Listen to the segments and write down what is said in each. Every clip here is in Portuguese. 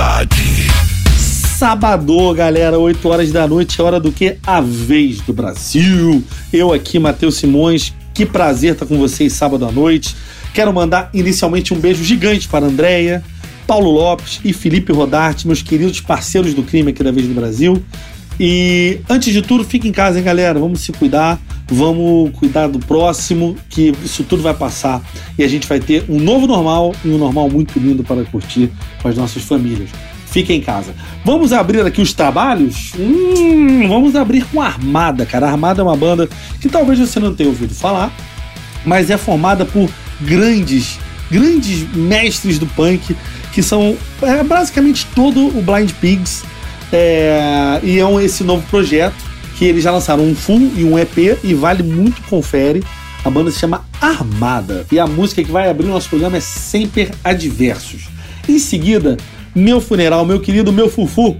Cidade. Galera, 8 horas da noite, é hora do que? A vez do Brasil. Eu aqui, Matheus Simões, que prazer estar com vocês sábado à noite. Quero mandar inicialmente um beijo gigante para Andréia, Paulo Lopes e Felipe Rodarte, meus queridos parceiros do crime aqui da Vez do Brasil. E antes de tudo, fique em casa, hein, galera? Vamos se cuidar, vamos cuidar do próximo, que isso tudo vai passar e a gente vai ter um novo normal e um normal muito lindo para curtir com as nossas famílias. Fique em casa. Vamos abrir aqui os trabalhos? Hum, vamos abrir com Armada, cara. A Armada é uma banda que talvez você não tenha ouvido falar, mas é formada por grandes, grandes mestres do punk, que são é, basicamente todo o Blind Pigs. É, e é esse novo projeto que eles já lançaram um full e um EP e vale muito confere. A banda se chama Armada e a música que vai abrir o nosso programa é Sempre Adversos. Em seguida, Meu Funeral, meu querido Meu Fufu,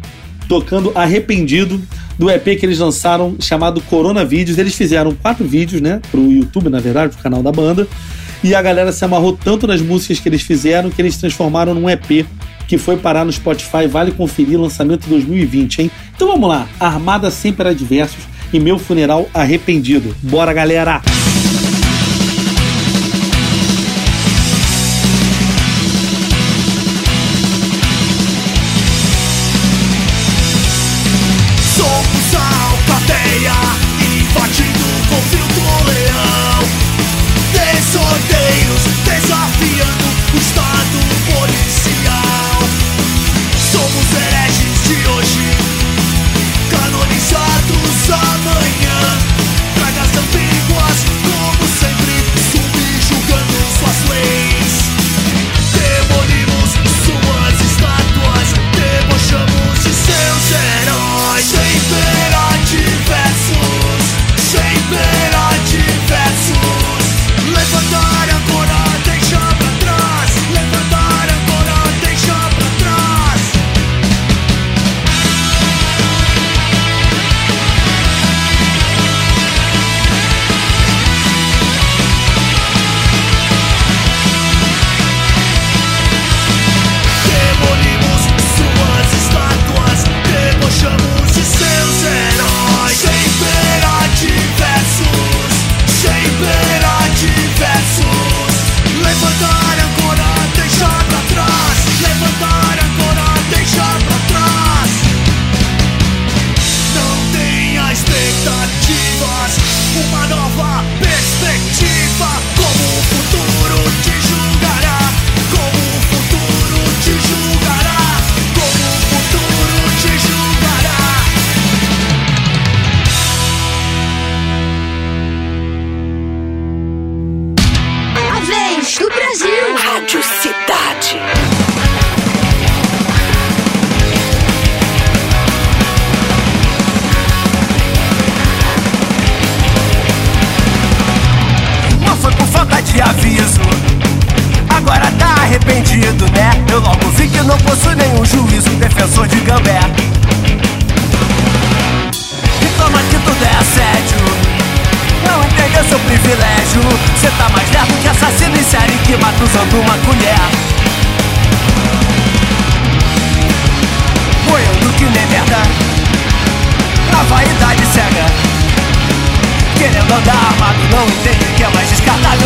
tocando Arrependido do EP que eles lançaram chamado Corona Vídeos. Eles fizeram quatro vídeos, né, pro YouTube, na verdade, pro canal da banda. E a galera se amarrou tanto nas músicas que eles fizeram que eles transformaram num EP que foi parar no Spotify. Vale conferir lançamento 2020, hein? Então vamos lá. Armada sempre adversos e meu funeral arrependido. Bora, galera!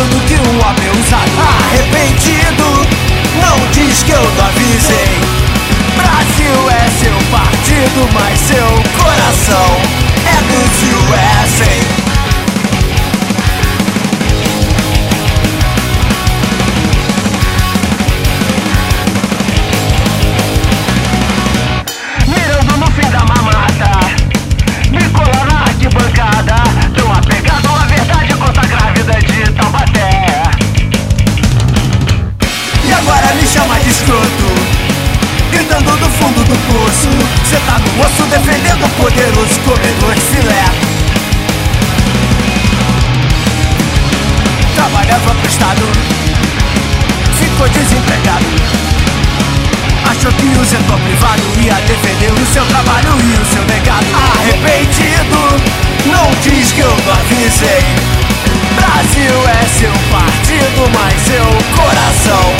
Do que um homem usado. Arrependido, não diz que eu não avisei. Brasil é seu partido, mas seu coração é dos USA. setor privado ia defender o seu trabalho e o seu legado. Arrependido, não diz que eu não avisei. Brasil é seu partido, mas seu coração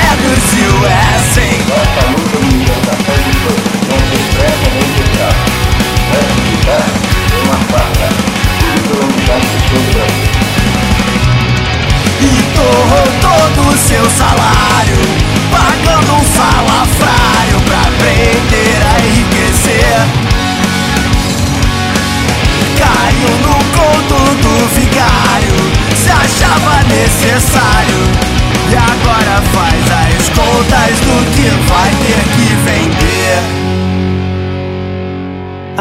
é, é do Zio, é sem. E torrou todo o seu salário.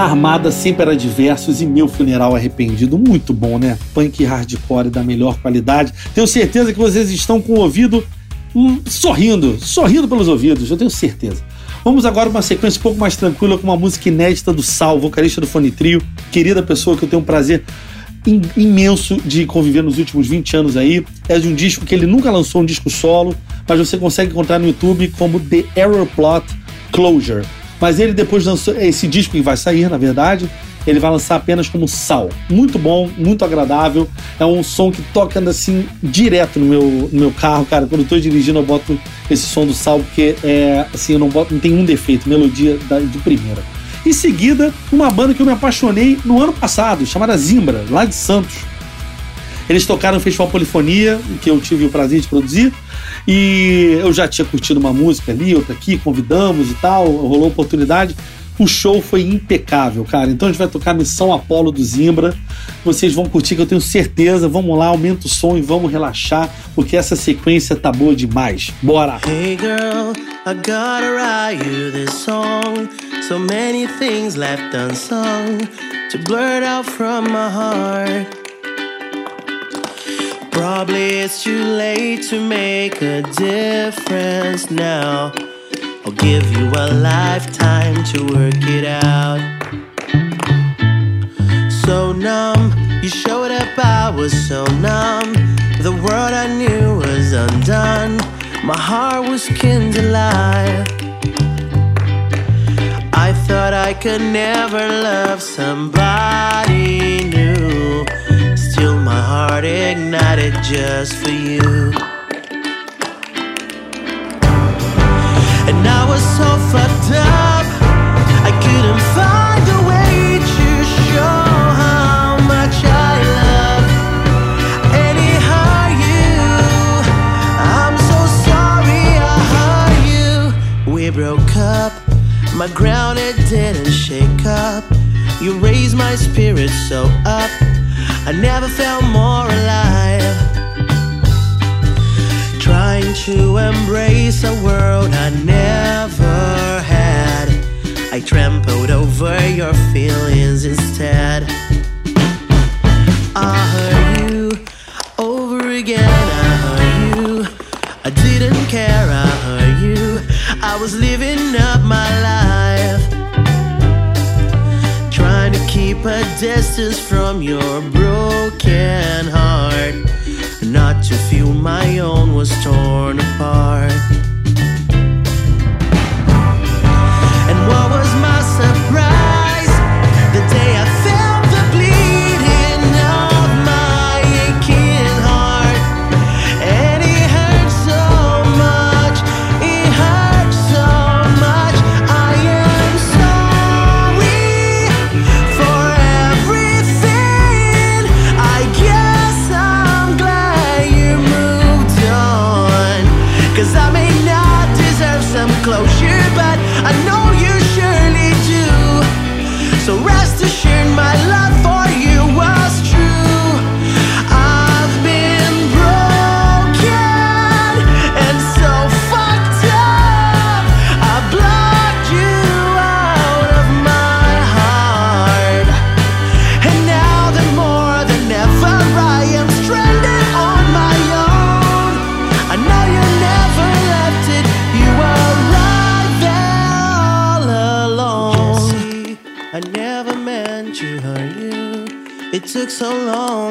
Armada sempre era diversos e meu funeral arrependido. Muito bom, né? Punk hardcore da melhor qualidade. Tenho certeza que vocês estão com o ouvido hum, sorrindo, sorrindo pelos ouvidos, eu tenho certeza. Vamos agora uma sequência um pouco mais tranquila com uma música inédita do Sal, vocalista do Fone Trio, querida pessoa que eu tenho um prazer im- imenso de conviver nos últimos 20 anos aí. É de um disco que ele nunca lançou um disco solo, mas você consegue encontrar no YouTube como The Error Plot Closure. Mas ele depois lançou esse disco que vai sair, na verdade, ele vai lançar apenas como Sal. Muito bom, muito agradável. É um som que toca assim direto no meu, no meu carro, cara. Quando eu tô dirigindo, eu boto esse som do Sal, porque é assim, eu não boto, não tem um defeito, melodia da- de primeira. Em seguida, uma banda que eu me apaixonei no ano passado, chamada Zimbra, lá de Santos. Eles tocaram no Festival Polifonia, que eu tive o prazer de produzir, e eu já tinha curtido uma música ali, outra aqui, convidamos e tal, rolou oportunidade. O show foi impecável, cara. Então a gente vai tocar Missão Apolo do Zimbra. Vocês vão curtir, que eu tenho certeza. Vamos lá, aumenta o som e vamos relaxar, porque essa sequência tá boa demais. Bora! Hey girl, I gotta write you this song. So many things left unsung to blurt out from my heart. Probably it's too late to make a difference now. I'll give you a lifetime to work it out. So numb, you showed up, I was so numb. The world I knew was undone. My heart was kindled alive. I thought I could never love somebody new. Still, my heart ignited just for you. And I was so fucked up. I couldn't find a way to show how much I love hurt you. I'm so sorry I hurt you. We broke up. My ground it didn't shake up. You raised my spirit so up. I never felt more alive. Trying to embrace a world I never had. I trampled over your feelings instead. I hurt you over again. I hurt you. I didn't care. I hurt you. I was living up my life. Trying to keep a distance from your my own was torn apart.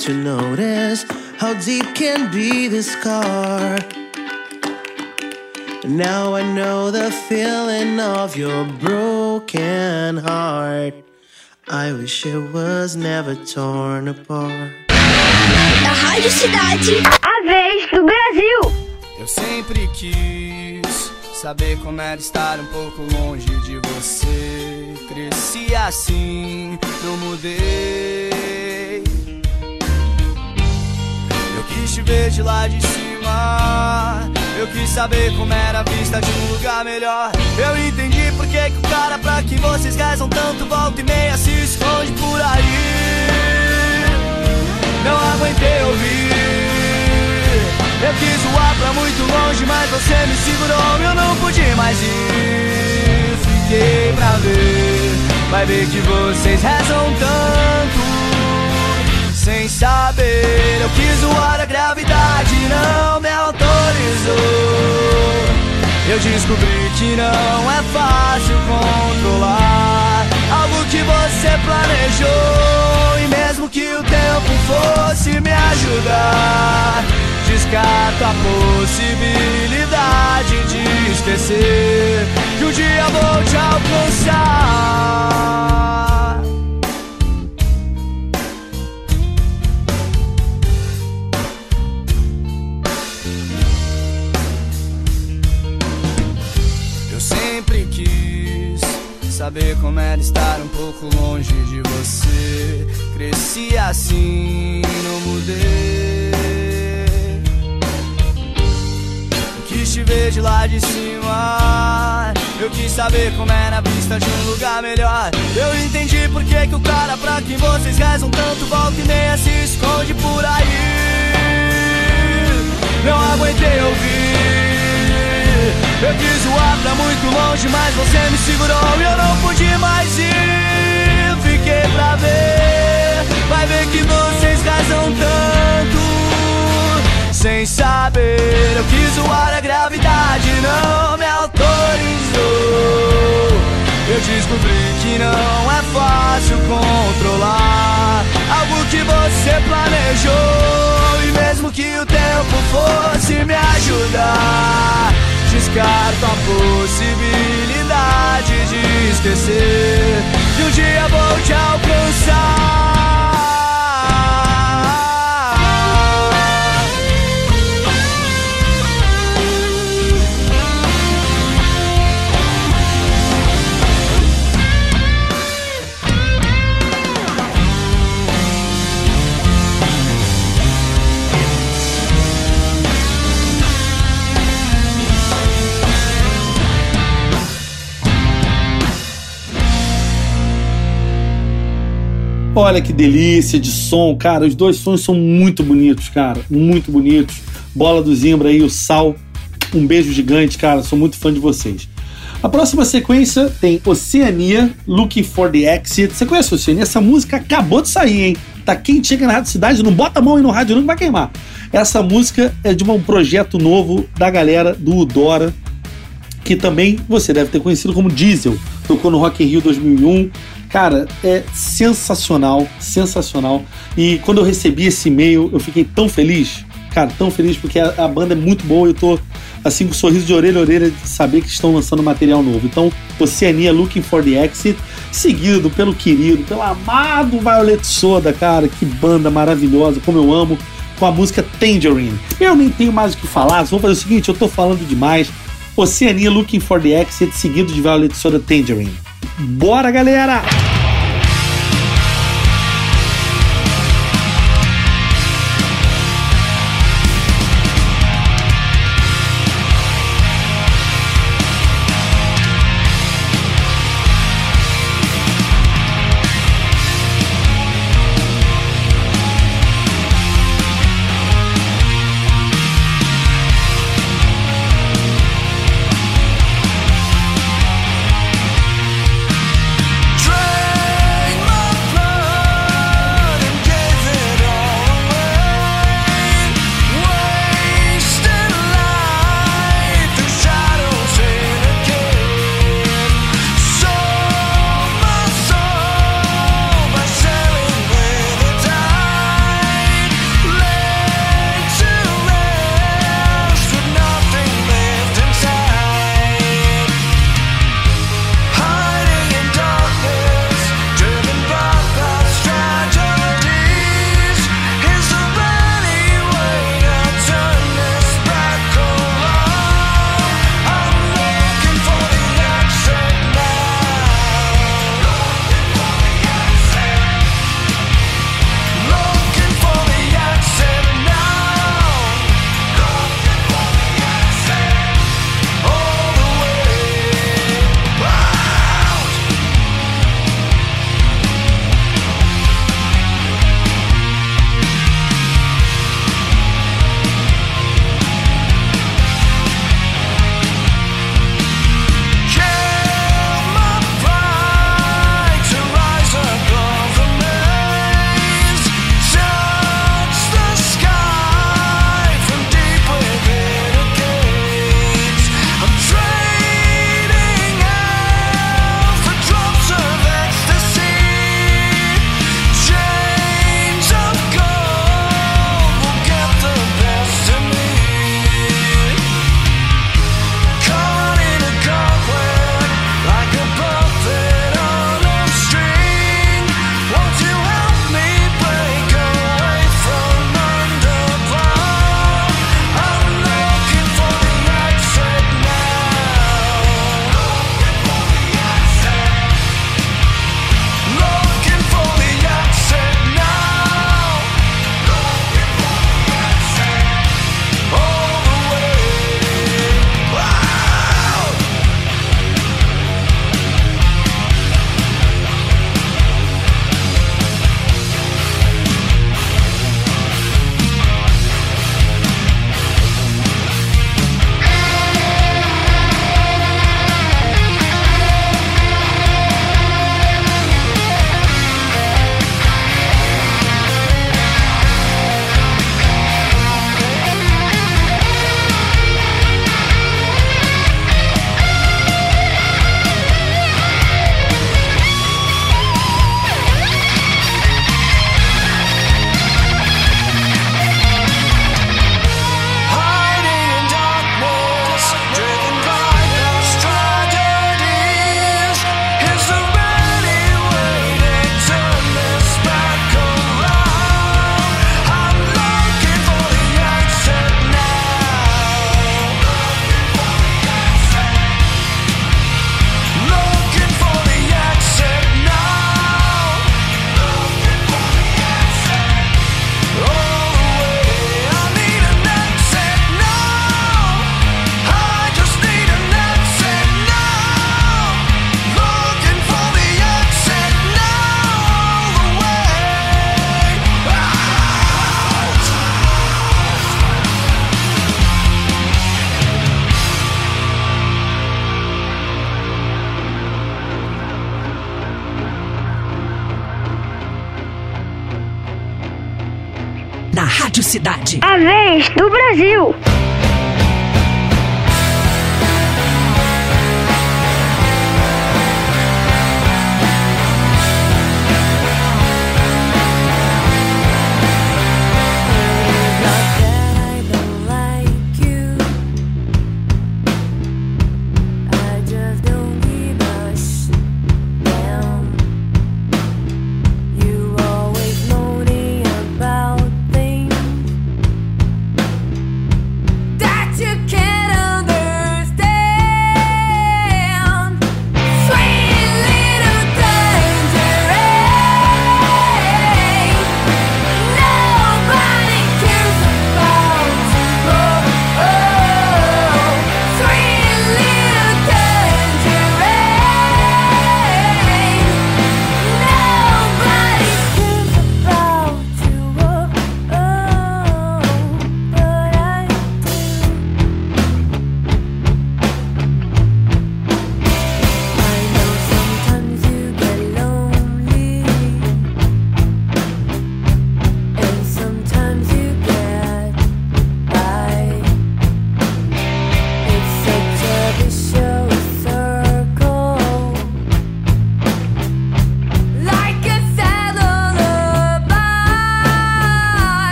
To notice how deep can be this scar. Now I know the feeling of your broken heart. I wish it was never torn apart. Da Rádio Cidade. A vez do Brasil. Eu sempre quis saber como era estar um pouco longe de você. Cresci assim, não mudei. Te ver de lá de cima. Eu quis saber como era a vista de um lugar melhor. Eu entendi por que, que o cara pra que vocês rezam tanto volta e meia se esconde por aí. Não aguentei ouvir. Eu quis voar pra muito longe, mas você me segurou. Eu não pude mais ir. Fiquei pra ver. Vai ver que vocês rezam tanto sem saber. Eu quis voar, a gravidade não me autorizou. Eu descobri que não é fácil controlar algo que você planejou. E mesmo que o tempo fosse me ajudar, descarto a possibilidade de esquecer que um dia vou te alcançar. Saber como era estar um pouco longe de você. Cresci assim, não mudei. Quis te ver de lá de cima. Eu quis saber como era a vista de um lugar melhor. Eu entendi por que, que o cara pra quem vocês rezam tanto volta e meia se esconde por aí. Não aguentei ouvir. Eu quis voar pra muito longe, mas você me segurou e eu não pude mais ir. Fiquei pra ver, vai ver que vocês casam tanto. Sem saber, eu quis voar, a gravidade não me autorizou. Descobri que não é fácil controlar algo que você planejou. E mesmo que o tempo fosse me ajudar, descarto a possibilidade de esquecer que um dia vou te alcançar. Olha que delícia de som, cara. Os dois sons são muito bonitos, cara. Muito bonitos. Bola do Zimbra aí, o Sal. Um beijo gigante, cara. Sou muito fã de vocês. A próxima sequência tem Oceania, Looking for the Exit. Você conhece Oceania? Essa música acabou de sair, hein? Tá quente chega na Rádio Cidade, não bota a mão aí no rádio não que vai queimar. Essa música é de um projeto novo da galera do Udora, que também você deve ter conhecido como Diesel. Tocou no Rock in Rio 2001. Cara, é sensacional, sensacional. E quando eu recebi esse e-mail, eu fiquei tão feliz, cara, tão feliz porque a, a banda é muito boa. Eu tô assim com um sorriso de orelha a orelha de saber que estão lançando material novo. Então, Oceania Looking for the Exit, seguido pelo querido, pelo amado Violet Soda, cara, que banda maravilhosa, como eu amo, com a música Tangerine. Eu nem tenho mais o que falar, vamos fazer o seguinte, eu tô falando demais. Oceania Looking for the Exit, seguido de Violet Soda Tangerine. Bora, galera!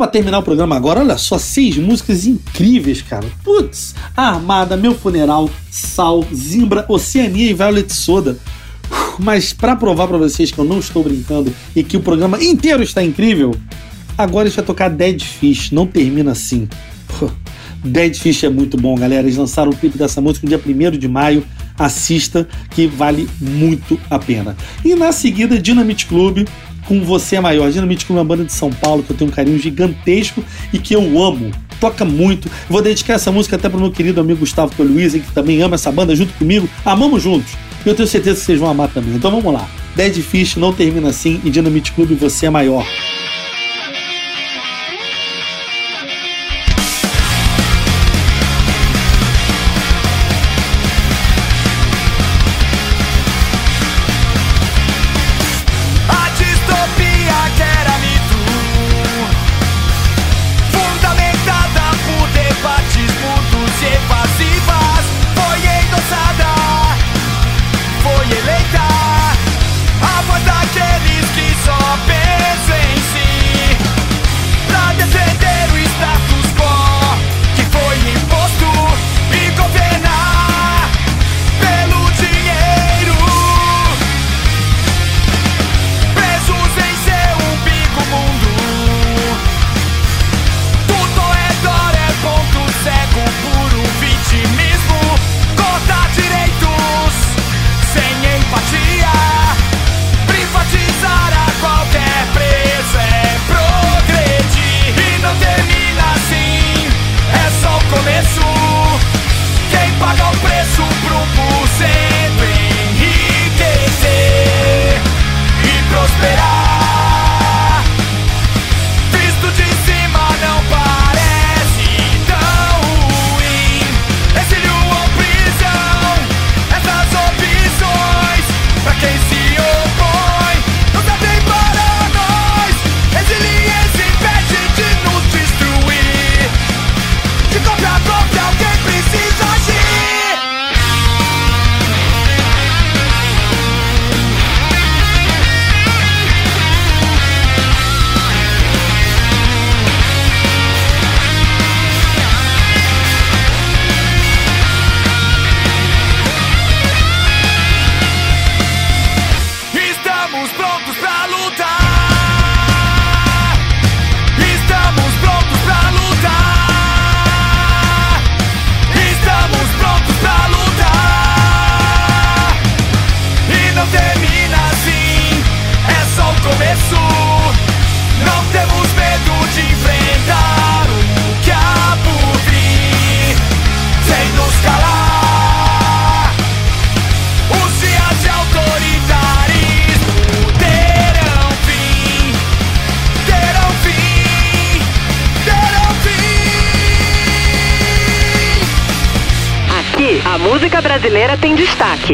Pra terminar o programa agora, olha só, seis músicas incríveis, cara. Putz, Armada, Meu Funeral, Sal, Zimbra, Oceania e Violet Soda. Mas pra provar pra vocês que eu não estou brincando e que o programa inteiro está incrível, agora a gente vai tocar Dead Fish, não termina assim. Dead Fish é muito bom, galera. Eles lançaram o clipe dessa música no dia 1 de maio. Assista, que vale muito a pena. E na seguida, Dynamite Club com Você é Maior. Dynamite Club é uma banda de São Paulo que eu tenho um carinho gigantesco e que eu amo. Toca muito. Vou dedicar essa música até pro meu querido amigo Gustavo Coluizzi, que também ama essa banda junto comigo. Amamos juntos. E eu tenho certeza que vocês vão amar também. Então vamos lá. Dead Fish não termina assim e Dynamite Club Você é Maior.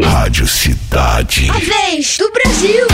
Rádio Cidade. A vez do Brasil.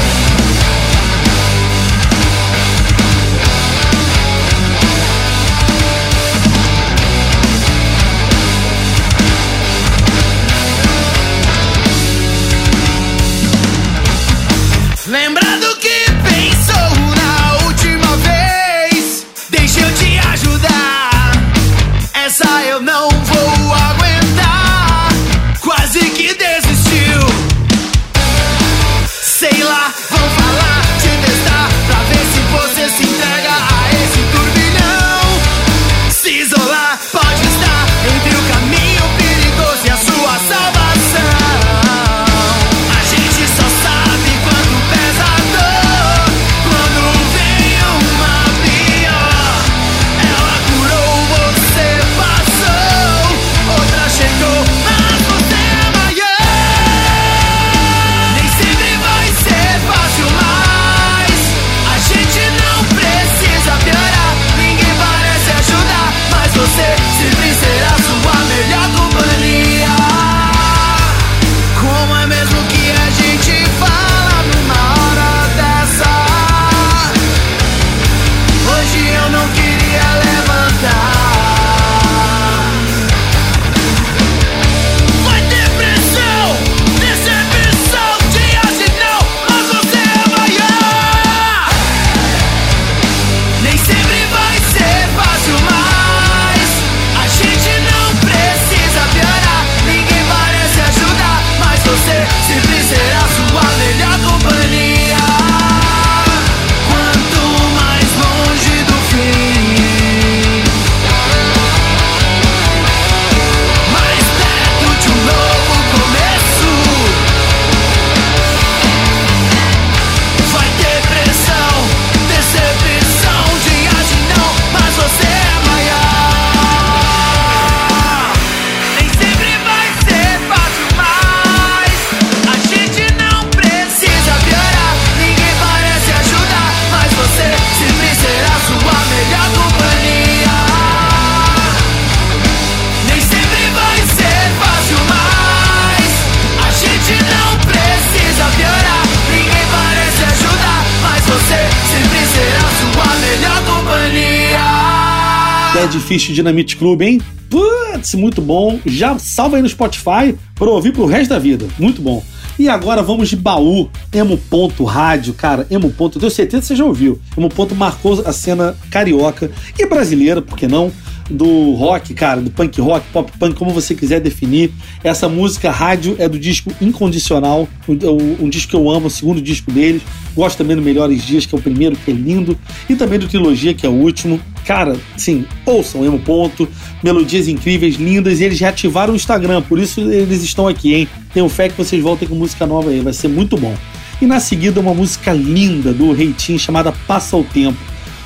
Dead Fish Dynamite Club, hein? Putz, muito bom. Já salva aí no Spotify pra ouvir pro resto da vida. Muito bom. E agora vamos de baú. Emo Ponto Rádio, cara. Emo Ponto, tenho certeza que você já ouviu. Emo Ponto marcou a cena carioca e brasileira, por que não? Do rock, cara, do punk rock, pop punk, como você quiser definir. Essa música rádio é do disco Incondicional, um, um disco que eu amo, o segundo disco deles. Gosto também do Melhores Dias, que é o primeiro, que é lindo. E também do Trilogia, que é o último. Cara, sim, ouçam Emo Ponto, melodias incríveis, lindas, e eles reativaram o Instagram, por isso eles estão aqui, hein? Tenho fé que vocês voltem com música nova aí, vai ser muito bom. E na seguida, uma música linda do Reitinho chamada Passa o Tempo,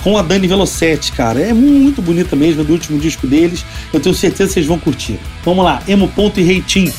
com a Dani Velocetti, cara. É muito bonita mesmo, é do último disco deles. Eu tenho certeza que vocês vão curtir. Vamos lá, Emo Ponto e Reitinho.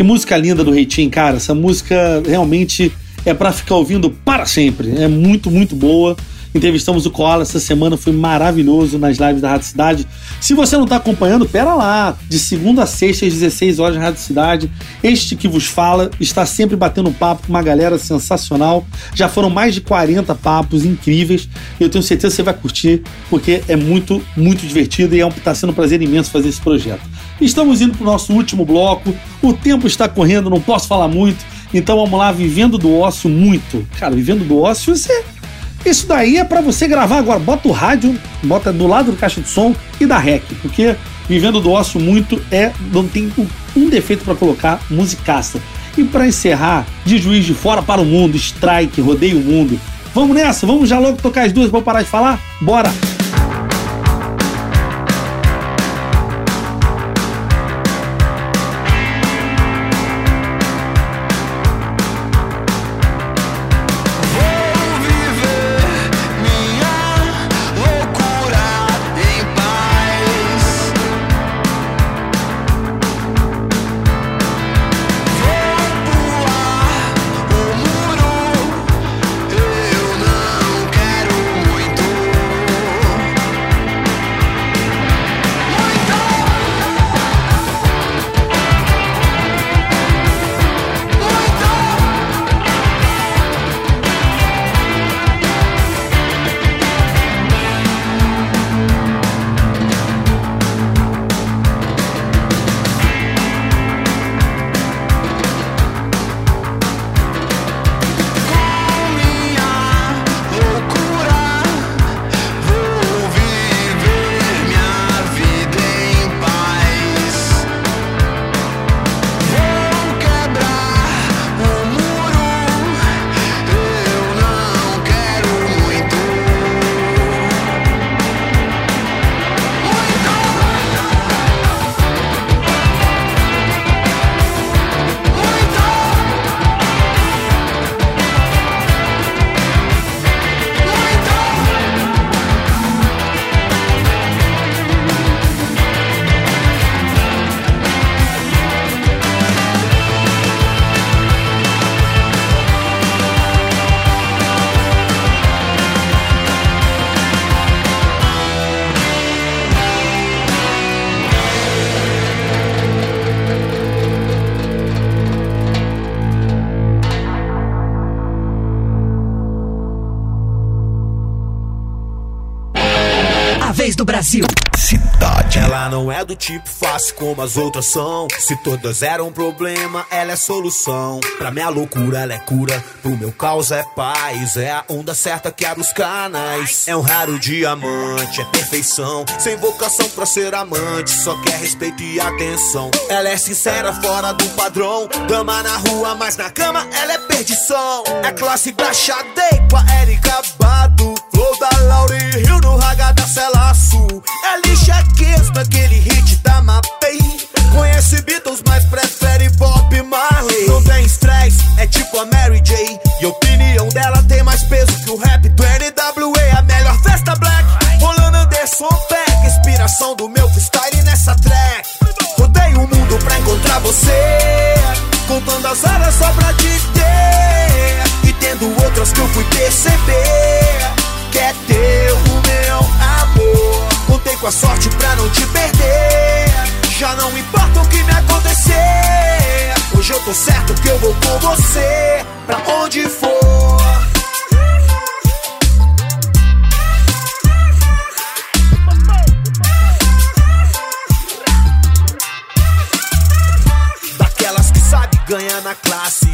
Que música linda do Reitinho, cara. Essa música realmente é para ficar ouvindo para sempre. É muito, muito boa. Entrevistamos o Koala essa semana, foi maravilhoso nas lives da Rádio Cidade. Se você não está acompanhando, pera lá. De segunda a sexta, às 16 horas, na Rádio Cidade. Este que vos fala está sempre batendo papo com uma galera sensacional. Já foram mais de 40 papos incríveis. Eu tenho certeza que você vai curtir, porque é muito, muito divertido e está é um, tá sendo um prazer imenso fazer esse projeto. Estamos indo pro nosso último bloco. O tempo está correndo, não posso falar muito. Então vamos lá, vivendo do ócio muito. Cara, vivendo do ócio, você. Isso daí é pra você gravar agora. Bota o rádio, bota do lado do caixa de som e da rec, porque vivendo do ócio muito é não tem um defeito pra colocar musicaça. E pra encerrar, de juiz de fora para o mundo, strike, rodeio o mundo. Vamos nessa, vamos já logo tocar as duas eu parar de falar? Bora! Não é do tipo fácil como as outras são. Se todas eram problema, ela é solução. Pra minha loucura, ela é cura. Pro meu caos é paz. É a onda certa que abre os canais. É um raro diamante, é perfeição. Sem vocação pra ser amante, só quer respeito e atenção. Ela é sincera, fora do padrão. Dama na rua, mas na cama ela é perdição. É classe baixa, com a Erika Flow da Laurie Hill no raga da Cela Sul. É lixa Kiss naquele hit da Mapei. Conhece Beatles, mas prefere Bob Marley. Não tem estresse, é tipo a Mary J. E a opinião dela tem mais peso que o rap do NWA. A melhor festa black. Rolando Anderson Peck. Inspiração do meu freestyle nessa track. Rodei o mundo pra encontrar você. Contando as horas só pra te ter. E tendo outras que eu fui perceber. Que é teu o meu amor. Contei com a sorte pra não te perder. Já não importa o que me acontecer. Hoje eu tô certo que eu vou com você. Pra onde for.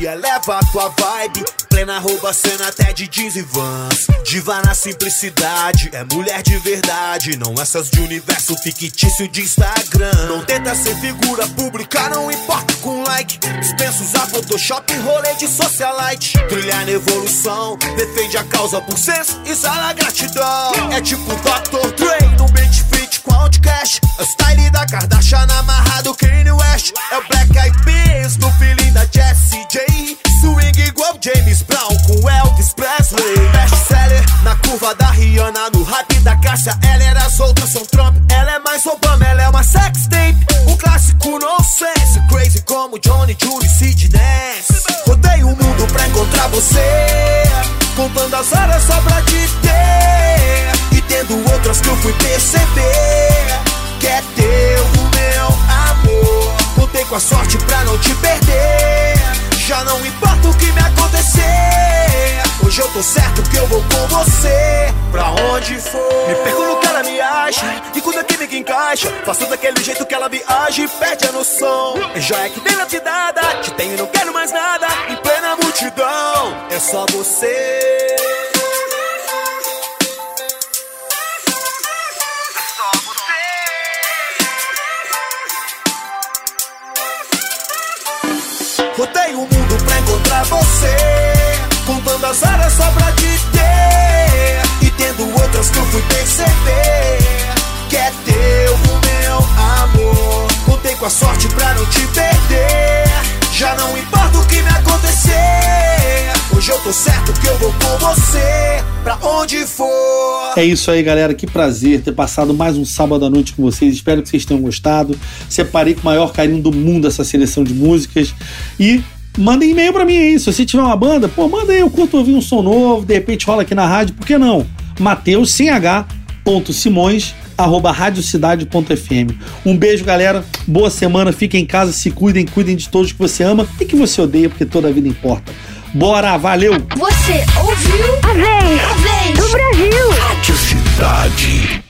Eleva a tua vibe. Plena rouba cena até de jeans e vans. Diva na simplicidade, é mulher de verdade. Não essas de universo fictício de Instagram. Não tenta ser figura pública, não importa com like. Dispensa usar Photoshop e rolê de socialite. Trilhar na evolução, defende a causa por senso e sala gratidão. É tipo Dr. Dre no beat com Outcast. É o style da Kardashian amarrado Kanye West. É o Black Eyed Peas no feeling da Jessie J. Swing igual James Brown com Elvis Presley. Best seller na curva da Rihanna, no hype da Cássia. Ela era as outras são Trump. Ela é mais Obama, ela é uma sex tape. Um clássico nonsense. Crazy como Johnny, Julie, Sid Dance. Rodei o mundo pra encontrar você. Contando as horas só pra te ter. E tendo outras que eu fui perceber. Que é teu o meu amor. Contei com a sorte pra não te perder. Já não importa o que me acontecer. Hoje eu tô certo que eu vou com você. Pra onde for? Me perco no que ela me acha. E quando a química encaixa Faço daquele jeito que ela viaja e perde a noção. Já é que nem na cidade Te tenho e não quero mais nada. Em plena multidão É só você só pra te ter E tendo outras que eu fui perceber Que é teu meu amor Contei com a sorte pra não te perder Já não importa o que me acontecer Hoje eu tô certo que eu vou com você Pra onde for É isso aí, galera. Que prazer ter passado mais um sábado à noite com vocês. Espero que vocês tenham gostado. Separei com o maior carinho do mundo essa seleção de músicas. E mandem e-mail pra mim aí. Se você tiver uma banda, pô, manda aí. Eu curto ouvir um som novo. De repente rola aqui na rádio. Por que não? Mateus, sem H, ponto Simões, arroba radiocidade.fm. Um beijo, galera. Boa semana. Fiquem em casa. Se cuidem. Cuidem de todos que você ama e que você odeia, porque toda a vida importa. Bora, valeu! Você ouviu? A vez A vez do Brasil. Rádio Cidade.